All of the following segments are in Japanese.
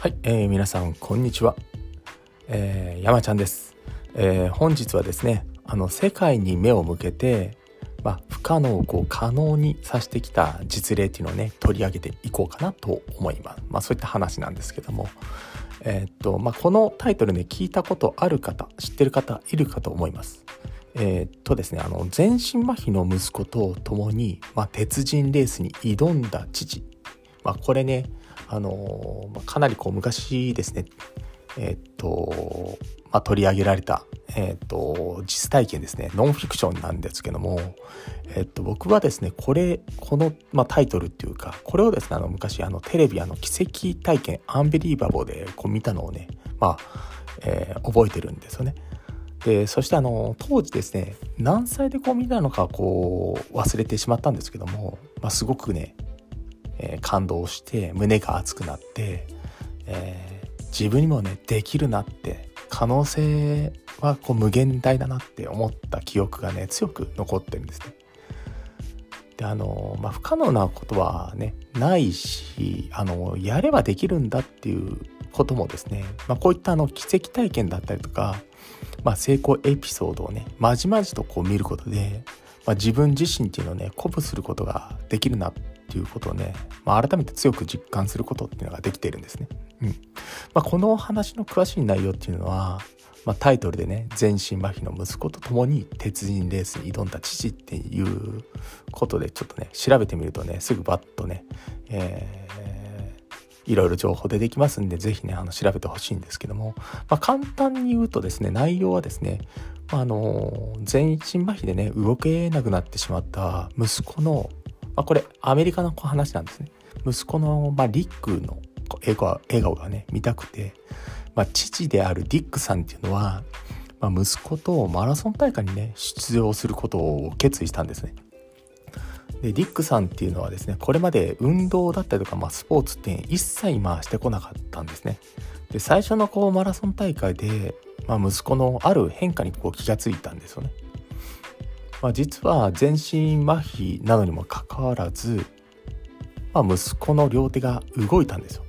はい、えー、皆さんこんにちは、えー、山ちゃんです、えー、本日はですねあの世界に目を向けて、まあ、不可能をこう可能にさしてきた実例っていうのをね取り上げていこうかなと思います、まあ、そういった話なんですけども。えー、っとまあ、このタイトルね聞いたことある方知ってる方いるかと思います。え、っとですねあの全身麻痺の息子と共に、まあ、鉄人レースに挑んだ父、まあ、これねあのかなりこう昔ですねえっと、まあ、取り上げられた、えっと、実体験ですねノンフィクションなんですけども、えっと、僕はですねこれこの、まあ、タイトルっていうかこれをですねあの昔あのテレビあの奇跡体験アンビリーバボーでこう見たのをねまあ、えー、覚えてるんですよね。でそしてあの当時ですね何歳でこう見たのかこう忘れてしまったんですけども、まあ、すごくねえー、感動して胸が熱くなって、えー、自分にもねできるなって可能性はこう無限大だなって思った記憶がね強く残ってるんですね。であのまあ、不可能なことはねないしあのやればできるんだっていうこともですね、まあ、こういったあの奇跡体験だったりとか、まあ、成功エピソードをねまじまじとこう見ることで、まあ、自分自身っていうのをね鼓舞することができるなっっていうことをね、まあ、改めて強く実感することっていうのができているんですね。うんまあ、この話の詳しい内容っていうのは、まあ、タイトルでね全身麻痺の息子と共に鉄人レースに挑んだ父っていうことでちょっとね調べてみるとねすぐバッとね、えー、いろいろ情報出てきますんで是非ねあの調べてほしいんですけども、まあ、簡単に言うとですね内容はですねあの全身麻痺でね動けなくなってしまった息子のまあ、これアメリカの話なんですね。息子の、まあ、リックの笑顔笑顔がね見たくて、まあ、父であるディックさんっていうのは、まあ、息子とマラソン大会にね出場することを決意したんですね。でディックさんっていうのはですねこれまで運動だったりとか、まあ、スポーツって一切まあしてこなかったんですね。で最初のこうマラソン大会で、まあ、息子のある変化にこう気がついたんですよね。まあ、実は全身麻痺なのにもかかわらず、まあ、息子の両手が動いたんですよ。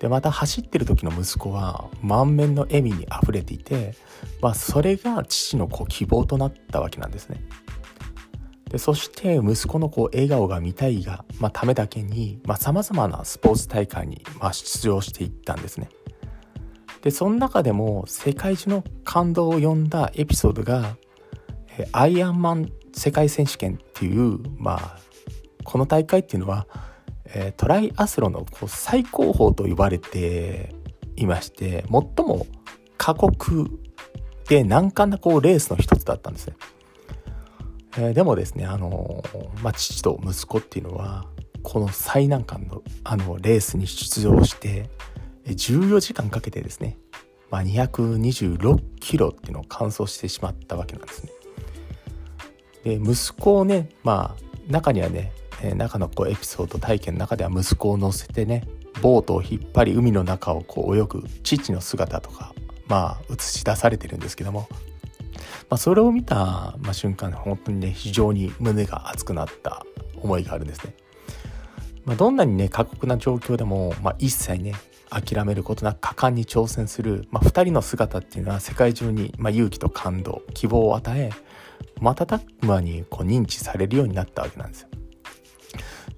でまた走ってる時の息子は満面の笑みにあふれていて、まあ、それが父のこう希望となったわけなんですね。でそして息子のこう笑顔が見たいが、まあ、ためだけにさまざ、まなスポーツ大会にまあ出場していったんですね。でその中でも世界中の感動を呼んだエピソードがアイアンマン世界選手権っていう、まあ、この大会っていうのは、えトライアスロンのこう最高峰と呼ばれていまして最も過酷で難関なこうレースの一つだったんですね。えー、でもですね、あのまあ、父と息子っていうのはこの最難関のあのレースに出場して14時間かけてですね、まあ、226キロっていうのを完走してしまったわけなんですね。で息子をねまあ中にはね、中のこうエピソード体験の中では息子を乗せてねボートを引っ張り海の中をこう泳ぐ父の姿とかまあ映し出されてるんですけども、まあ、それを見た、まあ、瞬間本当にね非常に胸が熱くなった思いがあるんですね。まあ、どんなにね過酷な状況でも、まあ、一切ね諦めることなく果敢に挑戦する、まあ、2人の姿っていうのは世界中に、まあ、勇気と感動希望を与え瞬く間にこう認知されるようになったわけなんですよ。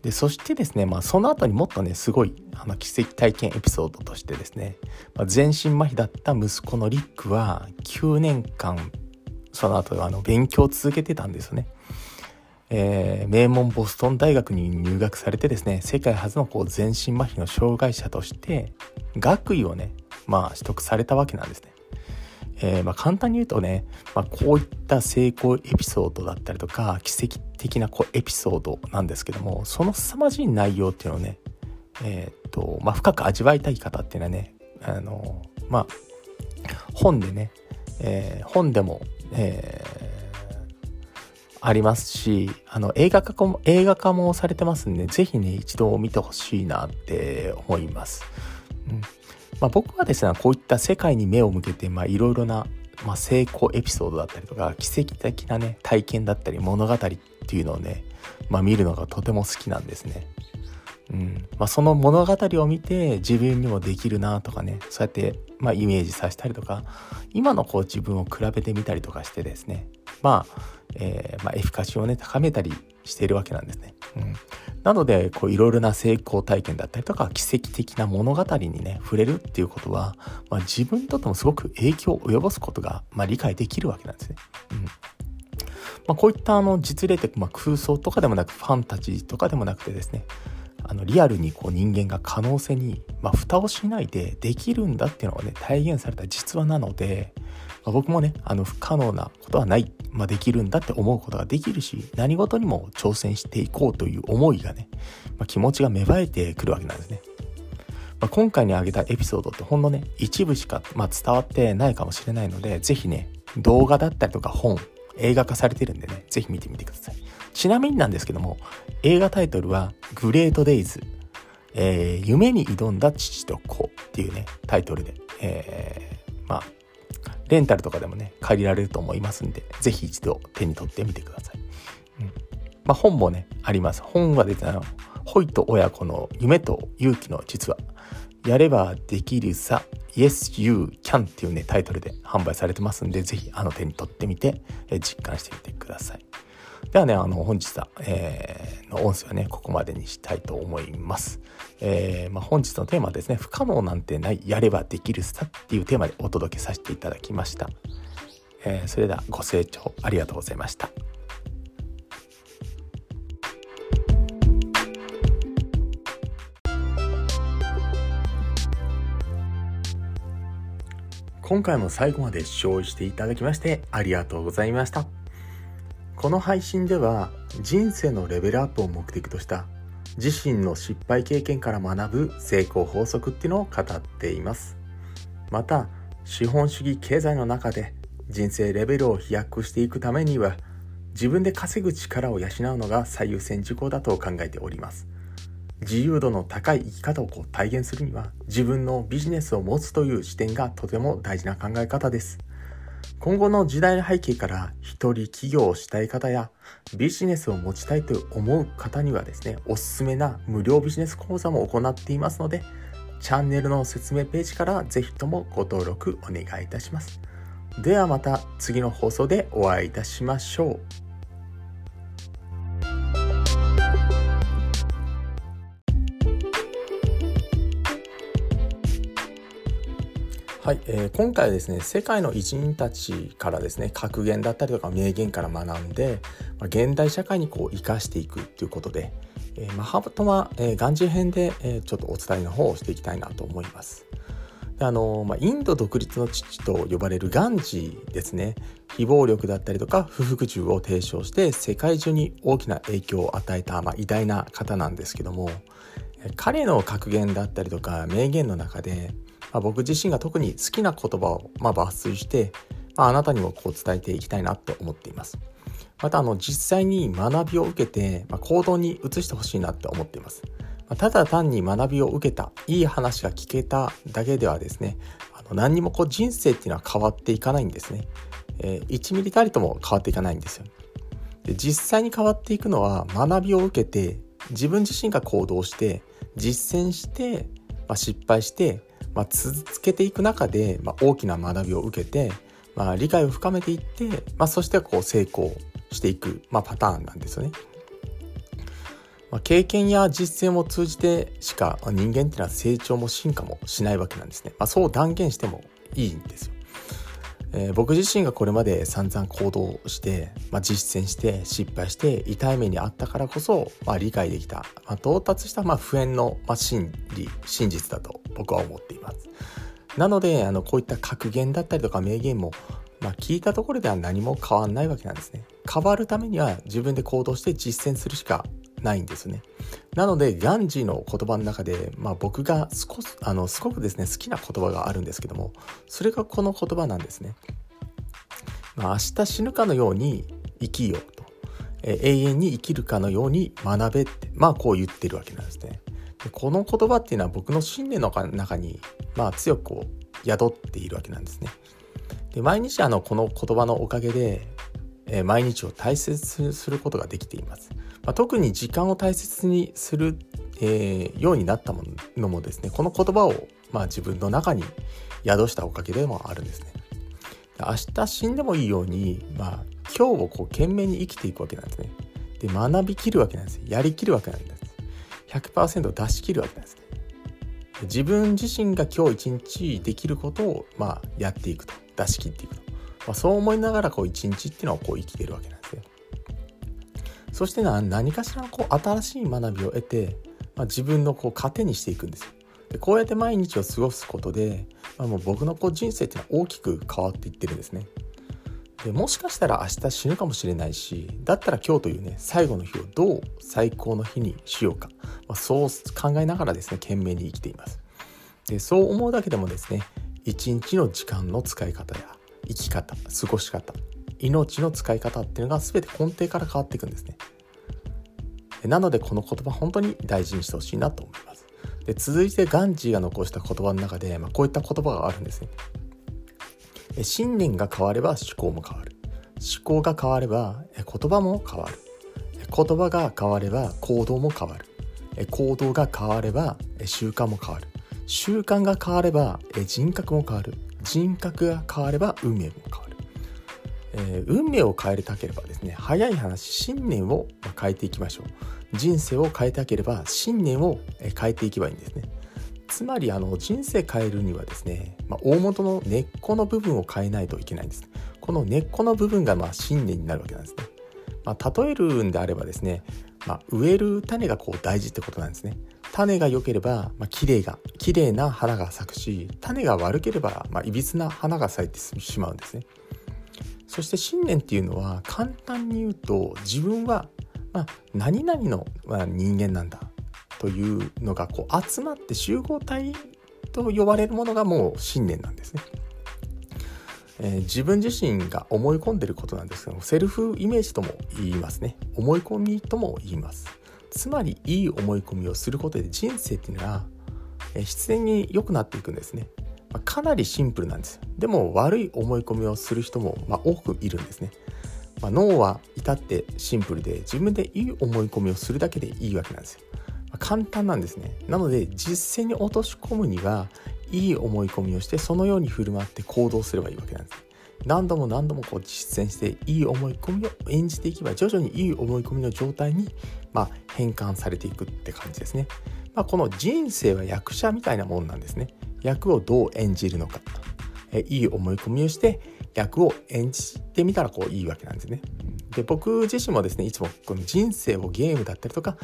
でそしてですね、まあ、その後にもっとねすごいあの奇跡体験エピソードとしてですね、まあ、全身麻痺だった息子のリックは9年間その後あの勉強を続けてたんですよね。えー、名門ボストン大学に入学されてですね世界初のこう全身麻痺の障害者として学位をねまあ取得されたわけなんですね。えー、まあ、簡単に言うとね、まあ、こういった成功エピソードだったりとか奇跡的なこうエピソードなんですけどもその凄まじい内容っていうのをね、えー、っとまあ、深く味わいたい方っていうのはねあのまあ本でね、えー、本でも、えありますしあの映画化も映画化もされてますんで是非ね一度見てほしいなって思います。まあ、僕はですねこういった世界に目を向けていろいろな、まあ、成功エピソードだったりとか奇跡的なね体験だったり物語っていうのをね、まあ、見るのがとても好きなんですね。ううんまあ、その物語を見て自分にもできるなとかねそうやって、まあ、イメージさせたりとか今のこう自分を比べてみたりとかしてですねまあ、えー、まあ、エフィカシーをね高めたりしているわけなんですね。うん、なのでこういろいろな成功体験だったりとか奇跡的な物語にね触れるっていうことは、まあ、自分にとってもすごく影響を及ぼすことが、まあ、理解できるわけなんですね。うんまあ、こういったあの実例って、まあ、空想とかでもなくファンタジーとかでもなくてですねあのリアルにこう人間が可能性に、まあ、蓋をしないでできるんだっていうのがね体現された実話なので、まあ、僕もねあの不可能なことはない、まあ、できるんだって思うことができるし何事にも挑戦していこうという思いがね、まあ、気持ちが芽生えてくるわけなんですね。まあ、今回に挙げたエピソードってほんのね一部しか、まあ、伝わってないかもしれないので是非ね動画だったりとか本映画化されてるんでね是非見てみてください。ちなみになんですけども、映画タイトルは、グレートデイズ、えー、夢に挑んだ父と子っていうね、タイトルで、えー、まあ、レンタルとかでもね、借りられると思いますんで、ぜひ一度手に取ってみてください。うん。まあ、本もね、あります。本は出たの、ホイと親子の夢と勇気の実は、やればできるさ、Yes You Can っていうね、タイトルで販売されてますんで、ぜひあの手に取ってみて、え実感してみてください。ではね、あの、本日は、えー、の音声はね、ここまでにしたいと思います。えー、まあ、本日のテーマはですね、不可能なんてない、やればできるさっていうテーマでお届けさせていただきました。えー、それではご清聴ありがとうございました。今回も最後まで視聴していただきましてありがとうございました。この配信では人生のレベルアップを目的とした自身の失敗経験から学ぶ成功法則っていうのを語っています。また資本主義経済の中で人生レベルを飛躍していくためには自分で稼ぐ力を養うのが最優先事項だと考えております。自由度の高い生き方をこう体現するには自分のビジネスを持つという視点がとても大事な考え方です。今後の時代背景から一人起業をしたい方やビジネスを持ちたいと思う方にはですね、おすすめな無料ビジネス講座も行っていますので、チャンネルの説明ページからぜひともご登録お願いいたします。ではまた次の放送でお会いいたしましょう。はい、えー、今回はですね世界の偉人たちからですね格言だったりとか名言から学んで、まあ、現代社会にこう生かしていくっていうことで、えー、マハトマ、えー、ガンジー編で、えー、ちょっとお伝えの方をしていきたいなと思います。あのまあ、インド独立の父と呼ばれるガンジーですね非暴力だったりとか不服従を提唱して世界中に大きな影響を与えた、まあ、偉大な方なんですけども彼の格言だったりとか名言の中でまあ、僕自身が特に好きな言葉をま抜粋して、まあ、なたにもこう伝えていきたいなと思っています。またあの実際に学びを受けて、ま、行動に移してほしいなって思っています。ま、ただ単に学びを受けた、いい話が聞けただけではですね、あの何にもこう人生っていうのは変わっていかないんですね。えー、1ミリたりとも変わっていかないんですよ。で実際に変わっていくのは学びを受けて自分自身が行動して実践して、まあ、失敗してまあ、続けていく中で、まあ、大きな学びを受けて、まあ、理解を深めていって、まあ、そしてこう成功していく、まあ、パターンなんですよね。まあ、経験や実践を通じてしか人間っていうのは成長も進化もしないわけなんですね。まあ、そう断言してもいいんですよ。えー、僕自身がこれまで散々行動して、まあ、実践して失敗して痛い目にあったからこそ、まあ、理解できた、まあ、到達したまあ普遍の、まあ、真理真実だと僕は思っていますなのであのこういった格言だったりとか名言も、まあ、聞いたところでは何も変わんないわけなんですね変わるためには自分で行動して実践するしかないんですね。なのでガンジーの言葉の中で、まあ、僕が少しあのすごくですね好きな言葉があるんですけどもそれがこの言葉なんですね。まあ、明日死ぬかのように生きようと、え永遠に生きるかのように学べってまあこう言ってるわけなんですね。でこの言葉っていうのは僕の信念の中に、まあ、強くこう宿っているわけなんですね。で毎日あのこの言葉のおかげで、え毎日を大切にすることができています。まあ、特に時間を大切にするえー、ようになったものもですねこの言葉を、まあ、自分の中に宿したおかげでもあるんですね。明日死んでもいいように、まあ、今日をこう懸命に生きていくわけなんですね。で学びきるわけなんですやりきるわけなんです100%出し切るわけなんですね。自分自身が今日一日できることを、まあ、やっていくと出し切っていくと、まあ、そう思いながら一日っていうのをこう生きてるわけなんですよ。そして何かしらこう新しい学びを得て、まあ、自分のこう糧にしていくんですよ。でこうやって毎日を過ごすことで、まあ、もう僕のこう人生っていうのは大きく変わっていってるんですね。でもしかしたら明日死ぬかもしれないしだったら今日というね最後の日をどう最高の日にしようか、まあ、そう考えながらですね懸命に生きていますでそう思うだけでもですね一日の時間の使い方や生き方過ごし方命の使い方っていうのが全て根底から変わっていくんですね。なのでこの言葉本当に大事にしてほしいなと思います。で続いてガンジーが残した言葉の中で、まあ、こういった言葉があるんですね。信念が変われば思考も変わる。思考が変われば言葉も変わる。言葉が変われば行動も変わる。行動が変われば習慣も変わる。習慣が変われば人格も変わる。人格が変われば運命も変わる、えー、運命を変えたければですね早い話信念を変えていきましょう。人生を変えたければ信念を変えていけばいいんですね。つまりあの人生変えるにはですね、まあ、大元の根っこの部分を変えないといけないんです。この根っこの部分がまあ信念になるわけなんですね、まあ、例えるんであればですね、まあ、植える種がこう大事ってことなんですね。種が良ければ、まあ、綺麗が綺麗な花が咲くし種が悪ければ、まあ、いびつな花が咲いてしまうんですね。そして信念っていうのは簡単に言うと自分は、まあ、何々の、ま、人間なんだというのがこう集まって集合体と呼ばれるものがもう信念なんですね。えー、自分自身が思い込んでることなんですけどもセルフイメージとも言いますね。思い込みとも言います。つまりいい思い込みをすることで人生っていうのは、えー、必然に良くなっていくんですね、かなりシンプルなんですでも悪い思い込みをする人も、まあ、多くいるんですね、まあ、脳は至ってシンプルで自分でいい思い込みをするだけでいいわけなんですよ。ま簡単なんですね。なので実践に落とし込むにはいい思い込みをしてそのように振る舞って行動すればいいわけなんです。何度も何度もこう実践していい思い込みを演じていけば徐々にいい思い込みの状態に、まあ、変換されていくって感じですね、まあ、この人生は役者みたいなもんなんですね。役をどう演じるのか。えいい思い込みをして役を演じてみたらこういいわけなんですね。で僕自身もですねいつもこの人生をゲームだったりとか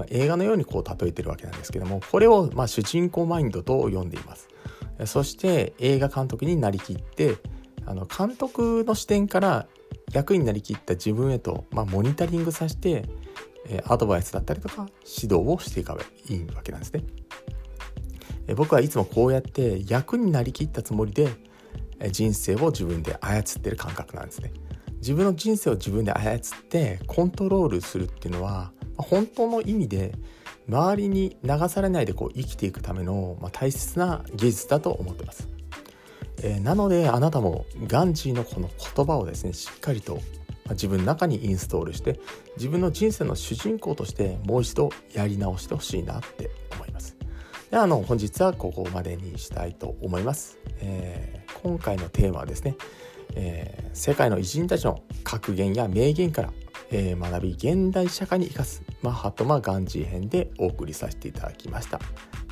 まあ、映画のようにこう例えてるわけなんですけどもこれをま主人公マインドと呼んでいます。そして映画監督になりきってあの監督の視点から役になりきった自分へと、まあ、モニタリングさせてアドバイスだったりとか指導をしていけばいいわけなんですね。僕はいつもこうやって役になりきったつもりで人生を自分で操ってる感覚なんですね。自分の人生を自分で操ってコントロールするっていうのは本当の意味で周りに流されないでこう生きていくための、まあ、大切な技術だと思ってます、えー、なのであなたもガンジーのこの言葉をですねしっかりと自分の中にインストールして自分の人生の主人公としてもう一度やり直してほしいなって思であの本日はここまでにしたいと思います、えー、今回のテーマはですね、えー、世界の偉人たちの格言や名言からえー、学び現代社会に生かすマハトマガンジー編でお送りさせていただきました、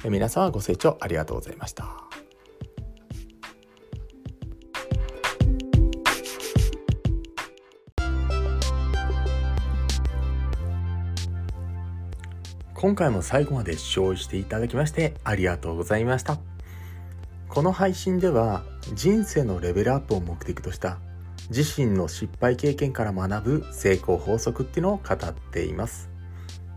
えー、皆様ご清聴ありがとうございました。今回も最後まで視聴していただきましてありがとうございました。この配信では人生のレベルアップを目的とした自身の失敗経験から学ぶ成功法則っていうのを語っています。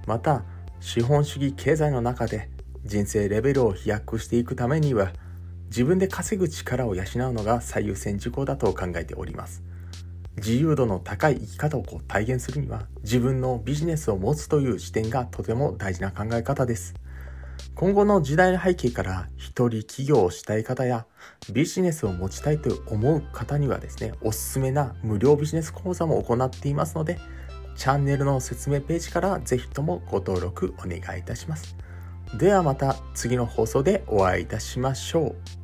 また資本主義経済の中で人生レベルを飛躍していくためには自分で稼ぐ力を養うのが最優先事項だと考えております。自由度の高い生き方をこう体現するには自分のビジネスを持つという視点がとても大事な考え方です今後の時代背景から一人起業をしたい方やビジネスを持ちたいと思う方にはですね、おすすめな無料ビジネス講座も行っていますので、チャンネルの説明ページからぜひともご登録お願いいたします。ではまた次の放送でお会いいたしましょう。